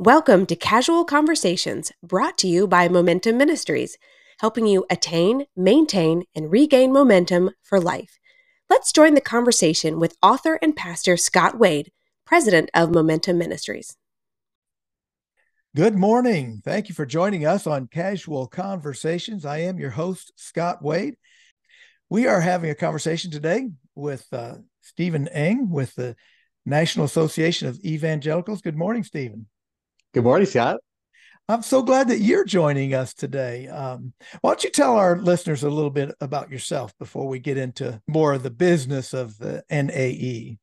Welcome to Casual Conversations, brought to you by Momentum Ministries, helping you attain, maintain, and regain momentum for life. Let's join the conversation with author and pastor Scott Wade, president of Momentum Ministries. Good morning. Thank you for joining us on Casual Conversations. I am your host, Scott Wade. We are having a conversation today with uh, Steven Eng with the National Association of Evangelicals. Good morning, Steven. Good morning, Scott. I'm so glad that you're joining us today. Um, why don't you tell our listeners a little bit about yourself before we get into more of the business of the NAE?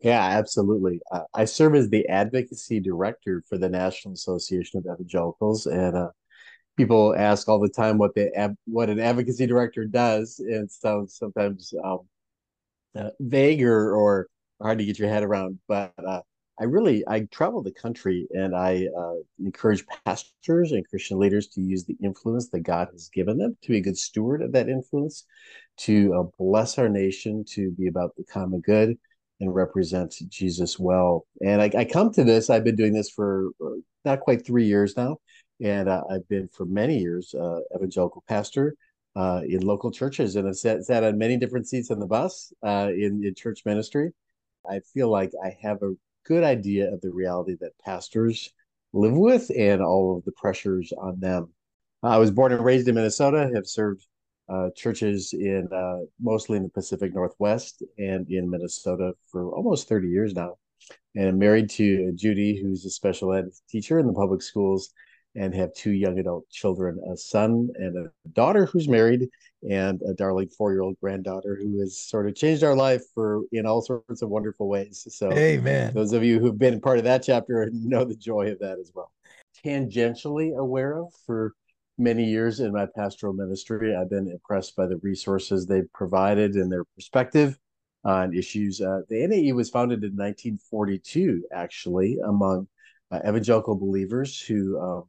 Yeah, absolutely. Uh, I serve as the advocacy director for the National Association of Evangelicals, and uh, people ask all the time what the what an advocacy director does, and it sounds sometimes um, uh, vague or, or hard to get your head around. But uh, I really I travel the country and I uh, encourage pastors and Christian leaders to use the influence that God has given them to be a good steward of that influence, to uh, bless our nation, to be about the common good, and represent Jesus well. And I, I come to this. I've been doing this for uh, not quite three years now, and uh, I've been for many years uh, evangelical pastor. Uh, in local churches, and I've sat, sat on many different seats on the bus in, in church ministry. I feel like I have a good idea of the reality that pastors live with and all of the pressures on them. I was born and raised in Minnesota, have served uh, churches in uh, mostly in the Pacific Northwest and in Minnesota for almost 30 years now. And I'm married to Judy, who's a special ed teacher in the public schools and have two young adult children a son and a daughter who's married and a darling four-year-old granddaughter who has sort of changed our life for in all sorts of wonderful ways. So amen. those of you who've been part of that chapter know the joy of that as well. Tangentially aware of for many years in my pastoral ministry i've been impressed by the resources they've provided and their perspective on issues uh, the nae was founded in 1942 actually among uh, evangelical believers who uh,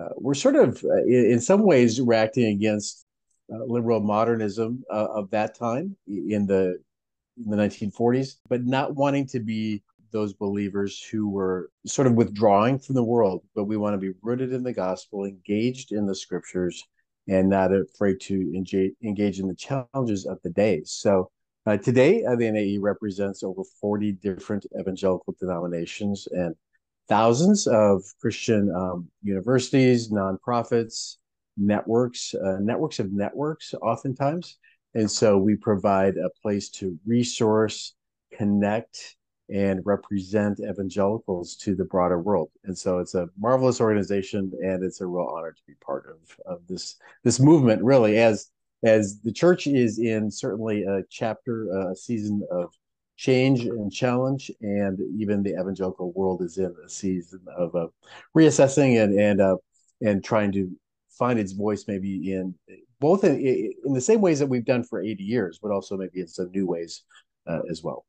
uh, we're sort of, uh, in, in, some ways, reacting against liberal modernism uh, of that time in the in the 1940s, but not wanting to be those believers who were sort of withdrawing from the world. But we want to be rooted in the gospel, engaged in the scriptures, and not afraid to engage, engage in the challenges of the day. So. Uh, today, uh, the NAE represents over 40 different evangelical denominations and thousands of Christian um, universities, nonprofits, networks, uh, networks of networks, oftentimes. And so we provide a place to resource, connect, and represent evangelicals to the broader world. And so it's a marvelous organization, and it's a real honor to be part of, of this this movement. Really, as as the church is in certainly a chapter, a season of change and challenge, and even the evangelical world is in a season of uh, reassessing and and uh, and trying to find its voice, maybe in both in, in the same ways that we've done for 80 years, but also maybe in some new ways uh, as well.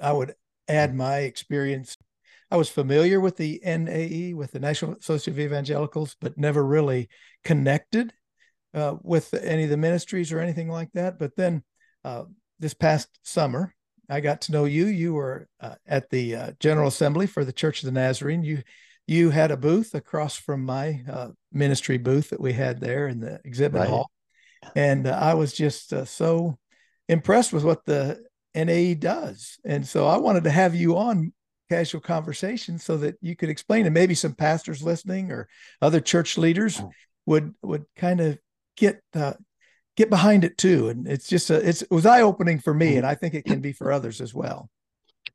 I would add my experience. I was familiar with the NAE, with the National Association of Evangelicals, but never really connected uh, with any of the ministries or anything like that. But then uh, this past summer, I got to know you. You were uh, at the uh, General Assembly for the Church of the Nazarene. You you had a booth across from my uh, ministry booth that we had there in the exhibit right. hall, and uh, I was just uh, so impressed with what the NAE does. And so I wanted to have you on casual conversation so that you could explain, and maybe some pastors listening or other church leaders mm. would would kind of get uh, get behind it too. And it's just a, it's, it was eye opening for me, and I think it can be for others as well.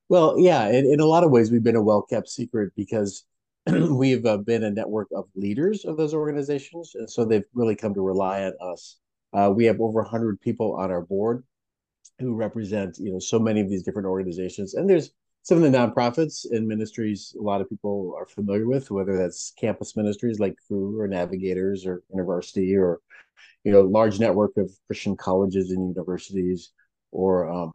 Well, yeah, in, in a lot of ways, we've been a well kept secret because we've uh, been a network of leaders of those organizations, and so they've really come to rely on us. Uh, we have over 100 people on our board who represent, you know, so many of these different organizations, and there's some of the nonprofits and ministries a lot of people are familiar with, whether that's campus ministries like Cru or Navigators or InterVarsity or you know, large network of Christian colleges and universities, or um,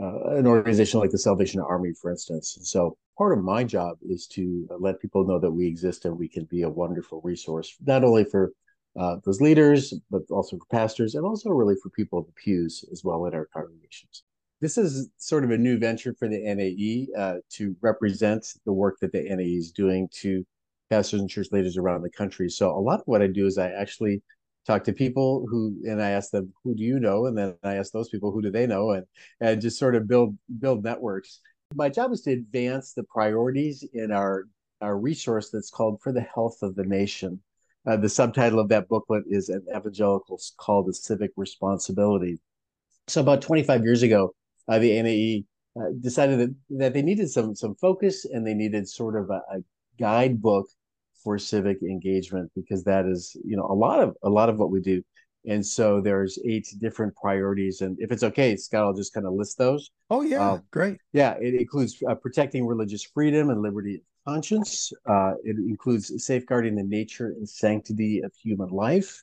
uh, an organization like the Salvation Army, for instance. So part of my job is to let people know that we exist and we can be a wonderful resource, not only for uh, those leaders, but also for pastors and also really for people in the pews as well in our congregations. This is sort of a new venture for the NAE uh, to represent the work that the NAE is doing to pastors and church leaders around the country. So a lot of what I do is I actually talk to people who and I ask them who do you know and then I ask those people who do they know and and just sort of build build networks. My job is to advance the priorities in our our resource that's called for the health of the nation. Uh, the subtitle of that booklet is an evangelical's call to civic responsibility. So about 25 years ago, uh, the NAE uh, decided that, that they needed some some focus and they needed sort of a, a guidebook for civic engagement because that is you know a lot of a lot of what we do and so there's eight different priorities and if it's okay scott i'll just kind of list those. Oh yeah um, great. yeah it includes uh, protecting religious freedom and liberty of conscience. Uh, it includes safeguarding the nature and sanctity of human life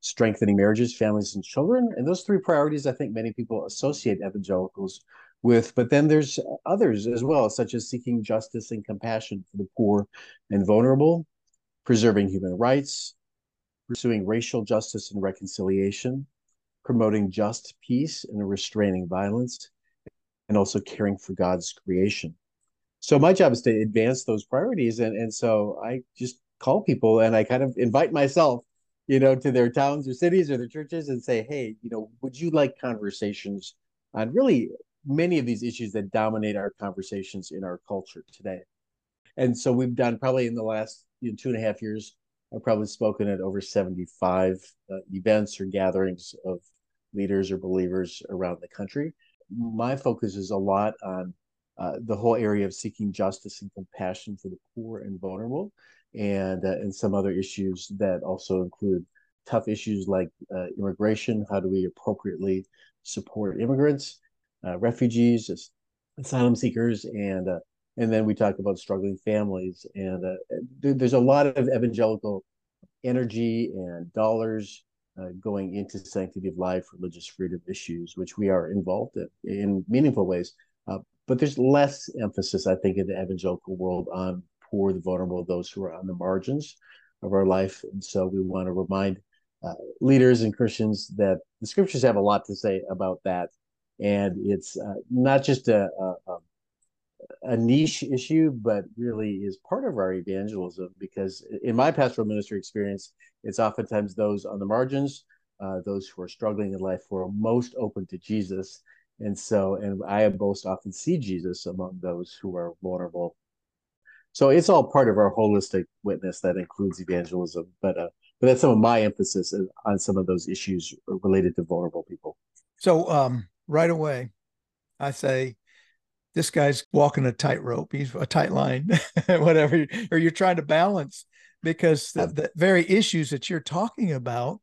strengthening marriages families and children. And those three priorities i think many people associate evangelicals with but then there's others as well such as seeking justice and compassion for the poor and vulnerable preserving human rights pursuing racial justice and reconciliation promoting just peace and restraining violence and also caring for god's creation so my job is to advance those priorities and, and so i just call people and i kind of invite myself you know to their towns or cities or their churches and say hey you know would you like conversations on really many of these issues that dominate our conversations in our culture today. And so we've done probably in the last you know, two and a half years, I've probably spoken at over 75 uh, events or gatherings of leaders or believers around the country. My focus is a lot on uh, the whole area of seeking justice and compassion for the poor and vulnerable, and uh, and some other issues that also include tough issues like uh, immigration. How do we appropriately support immigrants? uh, refugees, asylum seekers, and uh, and then we talk about struggling families. And uh, there's a lot of evangelical energy and dollars uh, going into sanctity of life, religious freedom issues, which we are involved in in meaningful ways. Uh, but there's less emphasis, I think, in the evangelical world on poor, the vulnerable, those who are on the margins of our life. And so we want to remind uh, leaders and Christians that the scriptures have a lot to say about that and it's uh, not just a, a, a niche issue, but really is part of our evangelism. Because in my pastoral ministry experience, it's oftentimes those on the margins, uh, those who are struggling in life, who are most open to Jesus. And so, and I most often see Jesus among those who are vulnerable. So it's all part of our holistic witness that includes evangelism. But uh, but that's some of my emphasis on some of those issues related to vulnerable people. So um, right away, I say, this guy's walking a tightrope. He's a tight line, whatever, or you're trying to balance because the, the, very issues that you're talking about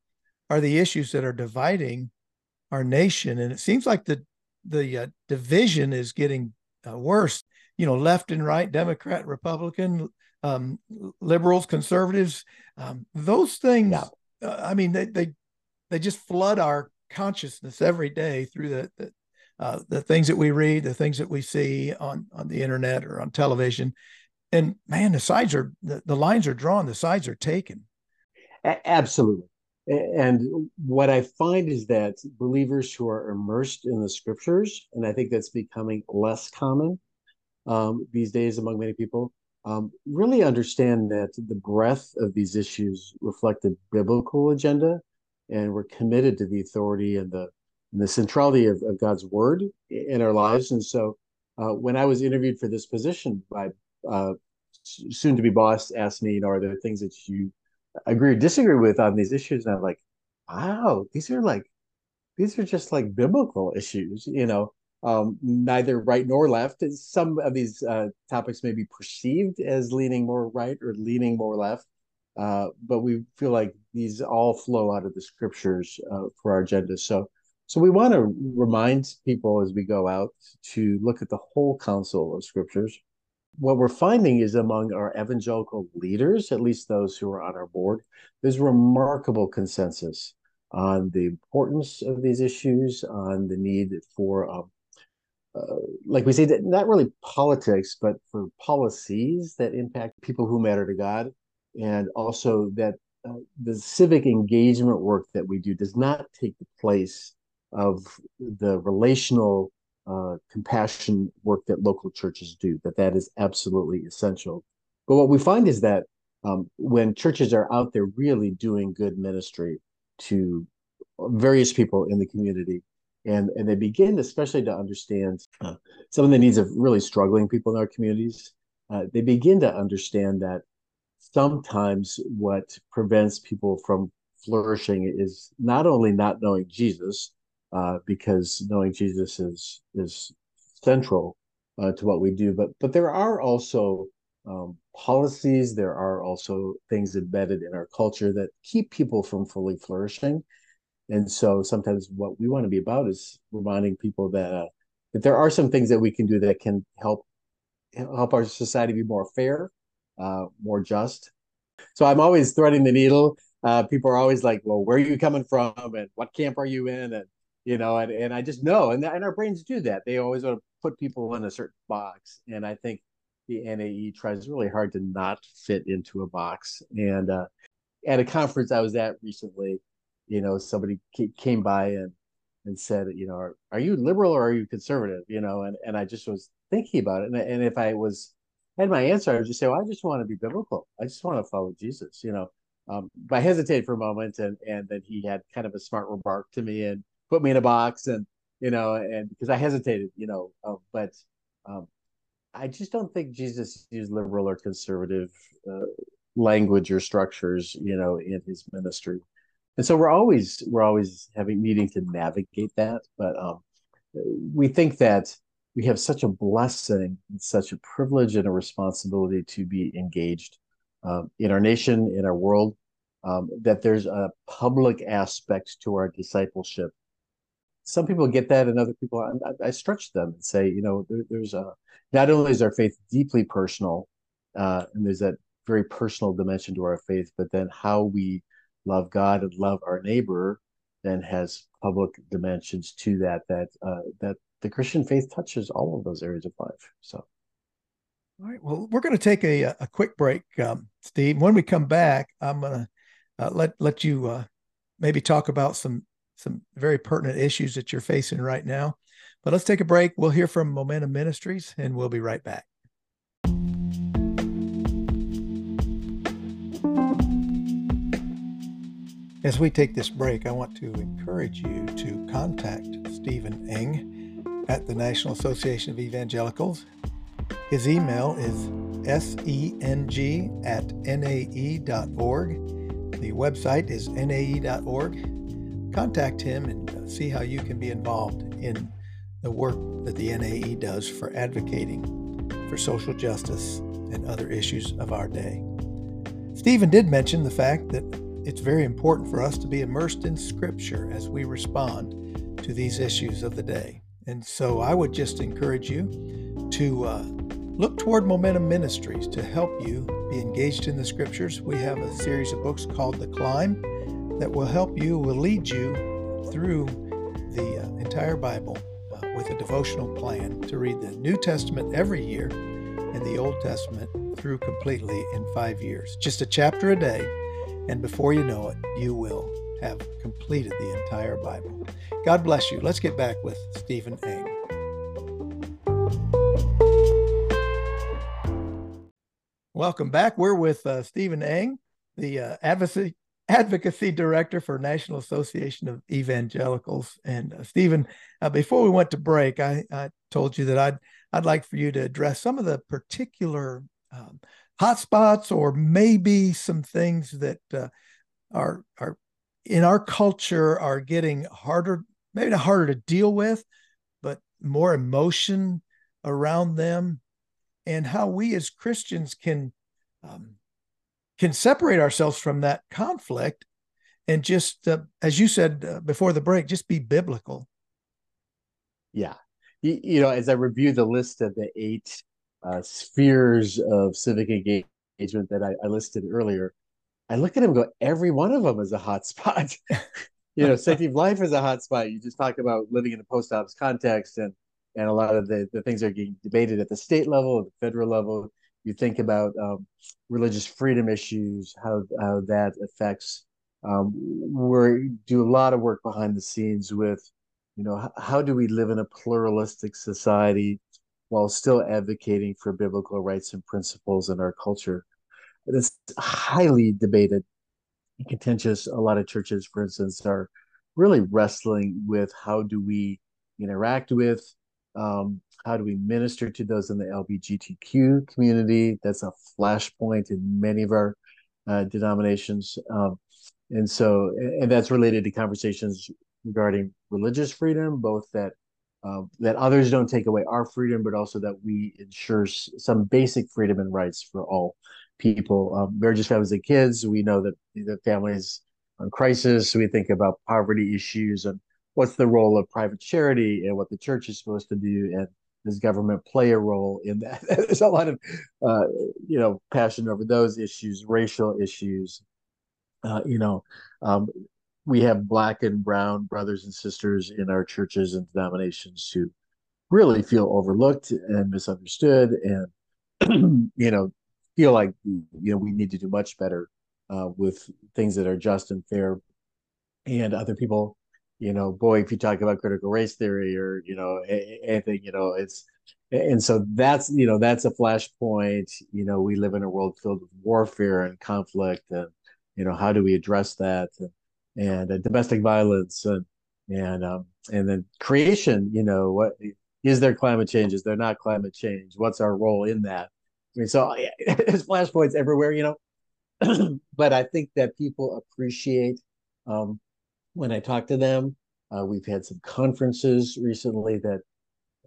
are the issues that are dividing our nation. And it seems like the, the uh, division is getting uh, worse, you know, left and right, Democrat, Republican, um, liberals, conservatives, um, those things. Yeah. Uh, I mean, they, they, they just flood our consciousness every day through the the, uh, the things that we read, the things that we see on on the internet or on television. And man, the sides are the, the lines are drawn, the sides are taken. Absolutely. And what I find is that believers who are immersed in the scriptures, and I think that's becoming less common um, these days among many people, um, really understand that the breadth of these issues reflect the biblical agenda and we're committed to the authority and the and the centrality of, of God's word in our lives. And so, uh, when I was interviewed for this position, my uh, soon to be boss asked me, you know, are there things that you agree or disagree with on these issues? And I'm like, wow, these are like these are just like biblical issues, you know. Um, neither right nor left. Some of these uh, topics may be perceived as leaning more right or leaning more left, uh, but we feel like these all flow out of the scriptures uh, for our agenda. So, so we want to remind people as we go out to look at the whole counsel of scriptures. What we're finding is among our evangelical leaders, at least those who are on our board, there's remarkable consensus on the importance of these issues, on the need for, um, uh, like we say, not really politics, but for policies that impact people who matter to God and also that uh, the civic engagement work that we do does not take the place of the relational uh, compassion work that local churches do that that is absolutely essential. But what we find is that um, when churches are out there really doing good ministry to various people in the community and and they begin especially to understand uh, some of the needs of really struggling people in our communities uh, they begin to understand that sometimes what prevents people from flourishing is not only not knowing jesus uh, because knowing jesus is is central uh, to what we do but but there are also um, policies there are also things embedded in our culture that keep people from fully flourishing and so sometimes what we want to be about is reminding people that uh, that there are some things that we can do that can help help our society be more fair, uh, more just. So I'm always threading the needle. Uh, people are always like, "Well, where are you coming from? And what camp are you in?" And you know, and, and I just know, and and our brains do that. They always want to put people in a certain box, and I think the NAE tries really hard to not fit into a box. And uh, at a conference I was at recently, you know somebody came by and and said you know are, are you liberal or are you conservative you know and and i just was thinking about it and, and if i was had my answer i would just say well i just want to be biblical i just want to follow jesus you know um, but i hesitated for a moment and and then he had kind of a smart remark to me and put me in a box and you know and because i hesitated you know uh, but um, i just don't think jesus used liberal or conservative uh, language or structures you know in his ministry. And so we're always we're always having needing to navigate that but um, we think that we have such a blessing and such a privilege and a responsibility to be engaged um, in our nation in our world um, that there's a public aspect to our discipleship some people get that and other people i, I stretch them and say you know there, there's a not only is our faith deeply personal uh, and there's that very personal dimension to our faith but then how we love God and love our neighbor then has public dimensions to that that uh, that the Christian faith touches all of those areas of life. So, all right. Well, we're going to take a a quick break, um, Steve. When we come back, I'm going to uh, let let you uh, maybe talk about some some very pertinent issues that you're facing right now. But let's take a break. We'll hear from Momentum Ministries, and we'll be right back. As we take this break, I want to encourage you to contact Steven Eng at the National Association of Evangelicals. His email is seng at nae.org. The website is nae.org. Contact him and see how you can be involved in the work that the NAE does for advocating for social justice and other issues of our day. Steven did mention the fact that it's very important for us to be immersed in Scripture as we respond to these issues of the day. And so I would just encourage you to uh, look toward Momentum Ministries to help you be engaged in the Scriptures. We have a series of books called The Climb that will help you, will lead you through the uh, entire Bible uh, with a devotional plan to read the New Testament every year and the Old Testament through completely in five years. Just a chapter a day and before you know it, you will have completed the entire Bible. God bless you. Let's get back with Steven Eng. Welcome back. We're with uh, Steven Eng, the uh, advocacy advocacy director for National Association of Evangelicals. And uh, Steven, uh, before we went to break, I, I, told you that I'd I'd like for you to address some of the particular um, hotspots or maybe some things that uh, are are in our culture are getting harder, maybe not harder to deal with, but more emotion around them, and how we as Christians can um, can separate ourselves from that conflict and just, uh, as you said uh, before the break, just be biblical. Yeah, you, you know, as I review the list of the eight uh, spheres of civic engagement that I, I, listed earlier, I look at them go, every one of them is a hot spot. you know, safety of life is a hot spot. You just talk about living in a post office context and and a lot of the, the things are getting debated at the state level, the federal level. You think about um, religious freedom issues, how how that affects. Um, we do a lot of work behind the scenes with, you know, how, how do we live in a pluralistic society while still advocating for biblical rights and principles in our culture. It's highly debated and contentious. A lot of churches, for instance, are really wrestling with how do we interact with, um, how do we minister to those in the LGBTQ community? That's a flashpoint in many of our uh, denominations. Um, and so, and that's related to conversations regarding religious freedom, both that uh, that others don't take away our freedom, but also that we ensure some basic freedom and rights for all people. Um, marriages, families, and kids. We know that the families on crisis. We think about poverty issues and what's the role of private charity and what the church is supposed to do, and does government play a role in that? There's a lot of, uh, you know, passion over those issues, racial issues. Uh, you know, um, we have black and brown brothers and sisters in our churches and denominations who really feel overlooked and misunderstood and you know feel like you know we need to do much better uh, with things that are just and fair and other people you know boy if you talk about critical race theory or you know anything you know it's and so that's you know that's a flashpoint you know we live in a world filled with warfare and conflict and you know how do we address that and and uh, domestic violence and and um, and then creation. You know, what is there climate change? Is there not climate change? What's our role in that? I mean, so there's flashpoints everywhere. You know, but I think that people appreciate um, when I talk to them. Uh, we've had some conferences recently that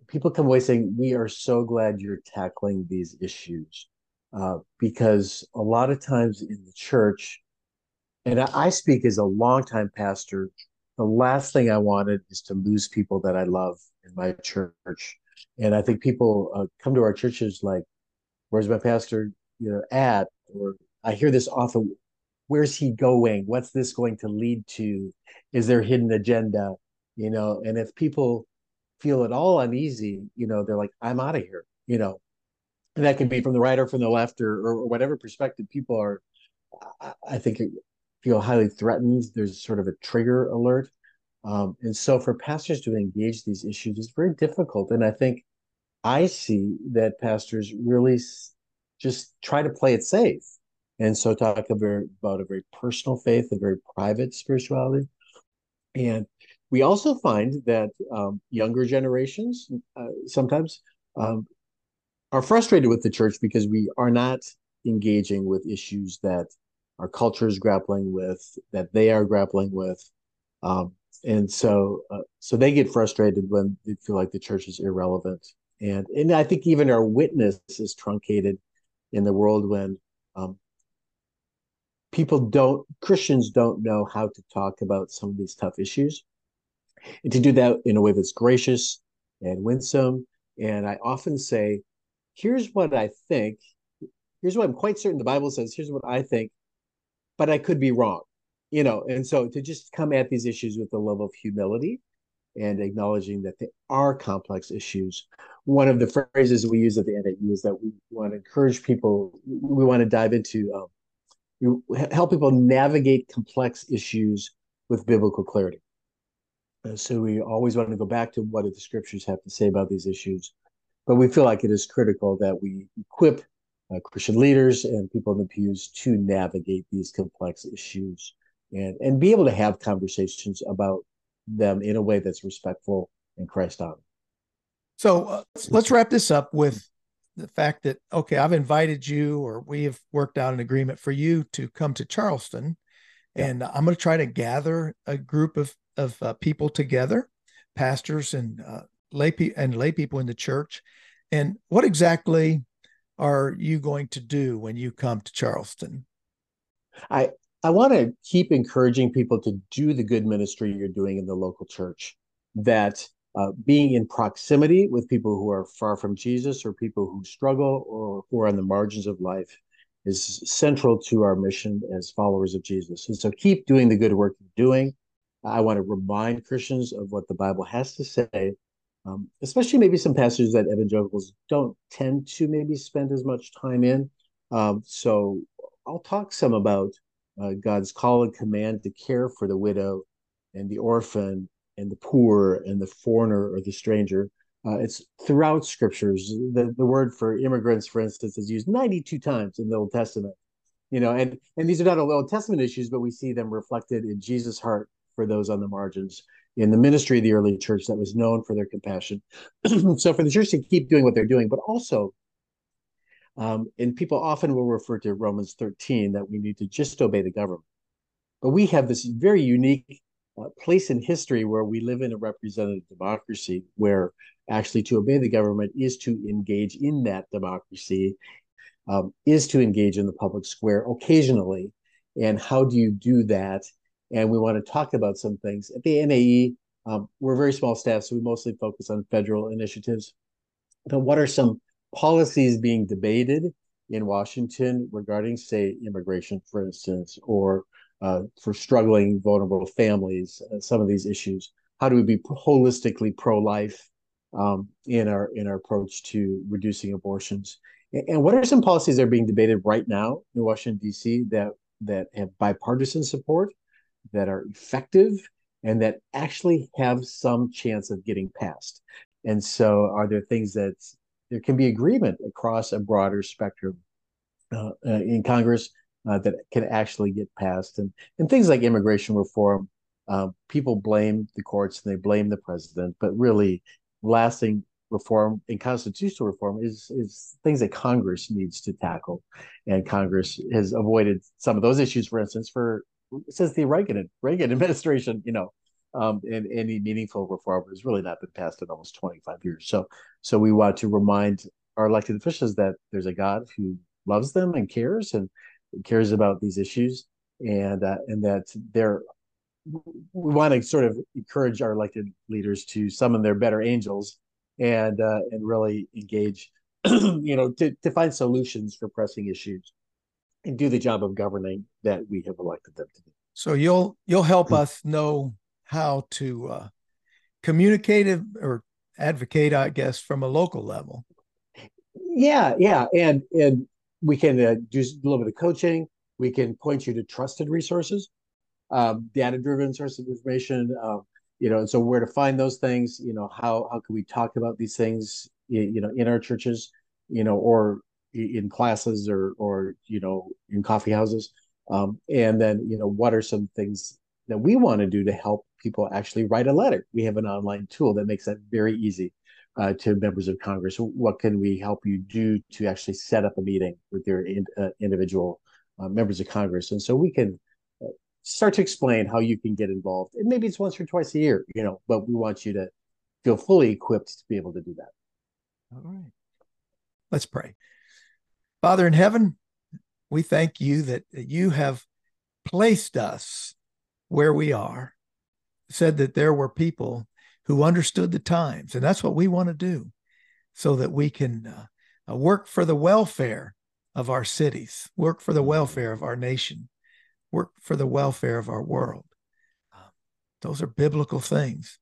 people come away saying, "We are so glad you're tackling these issues." Uh, because a lot of times in the church, and I speak as a longtime pastor. The last thing I wanted is to lose people that I love in my church. And I think people uh, come to our churches like, "Where's my pastor? You know, at?" Or I hear this often. Where's he going? What's this going to lead to? Is there hidden agenda? You know, and if people feel at all uneasy, you know, they're like, "I'm out of here." You know, and that can be from the right or from the left or, or whatever perspective people are. I think feel highly threatened, there's sort of a trigger alert. Um, and so for pastors to engage these issues is very difficult. And I think I see that pastors really just try to play it safe. And so talk about a very personal faith, a very private spirituality. And we also find that um, younger generations uh, sometimes um, are frustrated with the church because we are not engaging with issues that our culture is grappling with, that they are grappling with. Um, and so, uh, so they get frustrated when they feel like the church is irrelevant. And, and I think even our witness is truncated in the world when um, people don't, Christians don't know how to talk about some of these tough issues. And to do that in a way that's gracious and winsome. And I often say, here's what I think. Here's what I'm quite certain the Bible says. Here's what I think but I could be wrong, you know. And so to just come at these issues with a level of humility and acknowledging that they are complex issues. One of the phrases we use at the NAE is that we want to encourage people, we want to dive into, um, help people navigate complex issues with biblical clarity. Uh, so we always want to go back to what do the scriptures have to say about these issues. But we feel like it is critical that we equip uh, Christian leaders and people in the pews to navigate these complex issues and and be able to have conversations about them in a way that's respectful and Christ honoring. So uh, let's wrap this up with the fact that okay, I've invited you, or we have worked out an agreement for you to come to Charleston, yeah. and I'm going to try to gather a group of of uh, people together, pastors and uh, lay pe- and lay people in the church. And what exactly are you going to do when you come to Charleston? I I want to keep encouraging people to do the good ministry you're doing in the local church. That uh, being in proximity with people who are far from Jesus or people who struggle or who are on the margins of life is central to our mission as followers of Jesus. And so keep doing the good work you're doing. I want to remind Christians of what the Bible has to say um, especially maybe some passages that evangelicals don't tend to maybe spend as much time in. Um, so I'll talk some about uh, God's call and command to care for the widow and the orphan and the poor and the foreigner or the stranger. Uh, it's throughout scriptures. The, the word for immigrants, for instance, is used 92 times in the Old Testament. you know, and and these are not Old Testament issues, but we see them reflected in Jesus' heart for those on the margins in the ministry of the early church that was known for their compassion. so for the church to keep doing what they're doing, but also, um, and people often will refer to Romans 13 that we need to just obey the government. But we have this very unique place in history where we live in a representative democracy where actually to obey the government is to engage in that democracy, um, is to engage in the public square occasionally. And how do you do that? And we want to talk about some things. At the NAE, um, we're a very small staff, so we mostly focus on federal initiatives. But what are some policies being debated in Washington regarding, say, immigration, for instance, or uh, for struggling, vulnerable families, uh, some of these issues? How do we be holistically pro-life um, in our in our approach to reducing abortions? And, and what are some policies that are being debated right now in Washington D.C. that that have bipartisan support, that are effective, and that actually have some chance of getting passed? And so, are there things that there can be agreement across a broader spectrum uh, uh, in Congress uh, that can actually get passed? And and things like immigration reform, uh, people blame the courts and they blame the president, but really, lasting reform and constitutional reform is is things that Congress needs to tackle, and Congress has avoided some of those issues, for instance, for since the Reagan Reagan administration, you know, um, and any meaningful reform has really not been passed in almost 25 years. So, so we want to remind our elected officials that there's a God who loves them and cares and cares about these issues, and uh, and that they're we want to sort of encourage our elected leaders to summon their better angels and uh, and really engage, you know, to to find solutions for pressing issues and do the job of governing that we have elected them to do. So you'll you'll help us know how to uh, communicate or advocate, I guess, from a local level. Yeah, yeah, and and we can uh, do a little bit of coaching. We can point you to trusted resources, um, data-driven sources of information. Uh, you know, and so where to find those things. You know, how how can we talk about these things? You know, in our churches, you know, or in classes or or you know in coffee houses. Um, and then you know what are some things that we want to do to help people actually write a letter. We have an online tool that makes that very easy uh, to members of Congress. What can we help you do to actually set up a meeting with your in, uh, individual uh, members of Congress? And so we can uh, start to explain how you can get involved. And maybe it's once or twice a year, you know, but we want you to feel fully equipped to be able to do that. All right. Let's pray. Father in heaven, we thank you that you have placed us where we are said that there were people who understood the times. And that's what we want to do so that we can uh, uh, work for the welfare of our cities, work for the welfare of our nation, work for the welfare of our world. Uh, those are biblical things.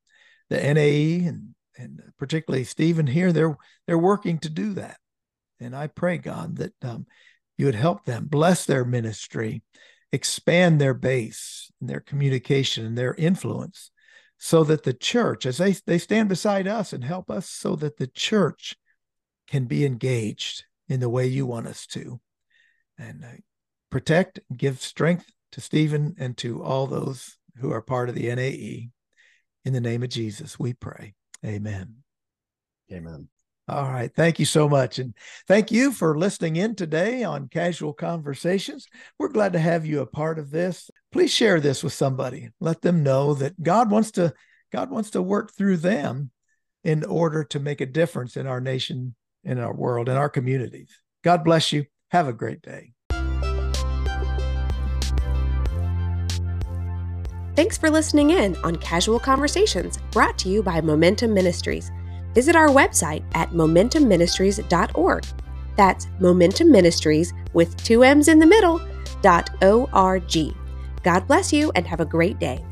The NAE and, and particularly Steven here, they're, they're working to do that. And I pray, God, that um, you would help them, bless their ministry, expand their base and their communication and their influence so that the church as they, they stand beside us and help us so that the church can be engaged in the way you want us to. And uh, protect give strength to steven and to all those who are part of the nae in the name of jesus we pray. Amen. Amen all right. Thank you so much. And thank you for listening in today on Casual Conversations. We're glad to have you a part of this. Please share this with somebody. Let them know that God wants to God wants to work through them in order to make a difference in our nation, in our world, in our communities. God bless you. Have a great day. Thanks for listening in on Casual Conversations, brought to you by Momentum Ministries visit our website at momentumministries.org. That's Momentum Ministries with two M's in the middle, dot O-R-G. God bless you and have a great day.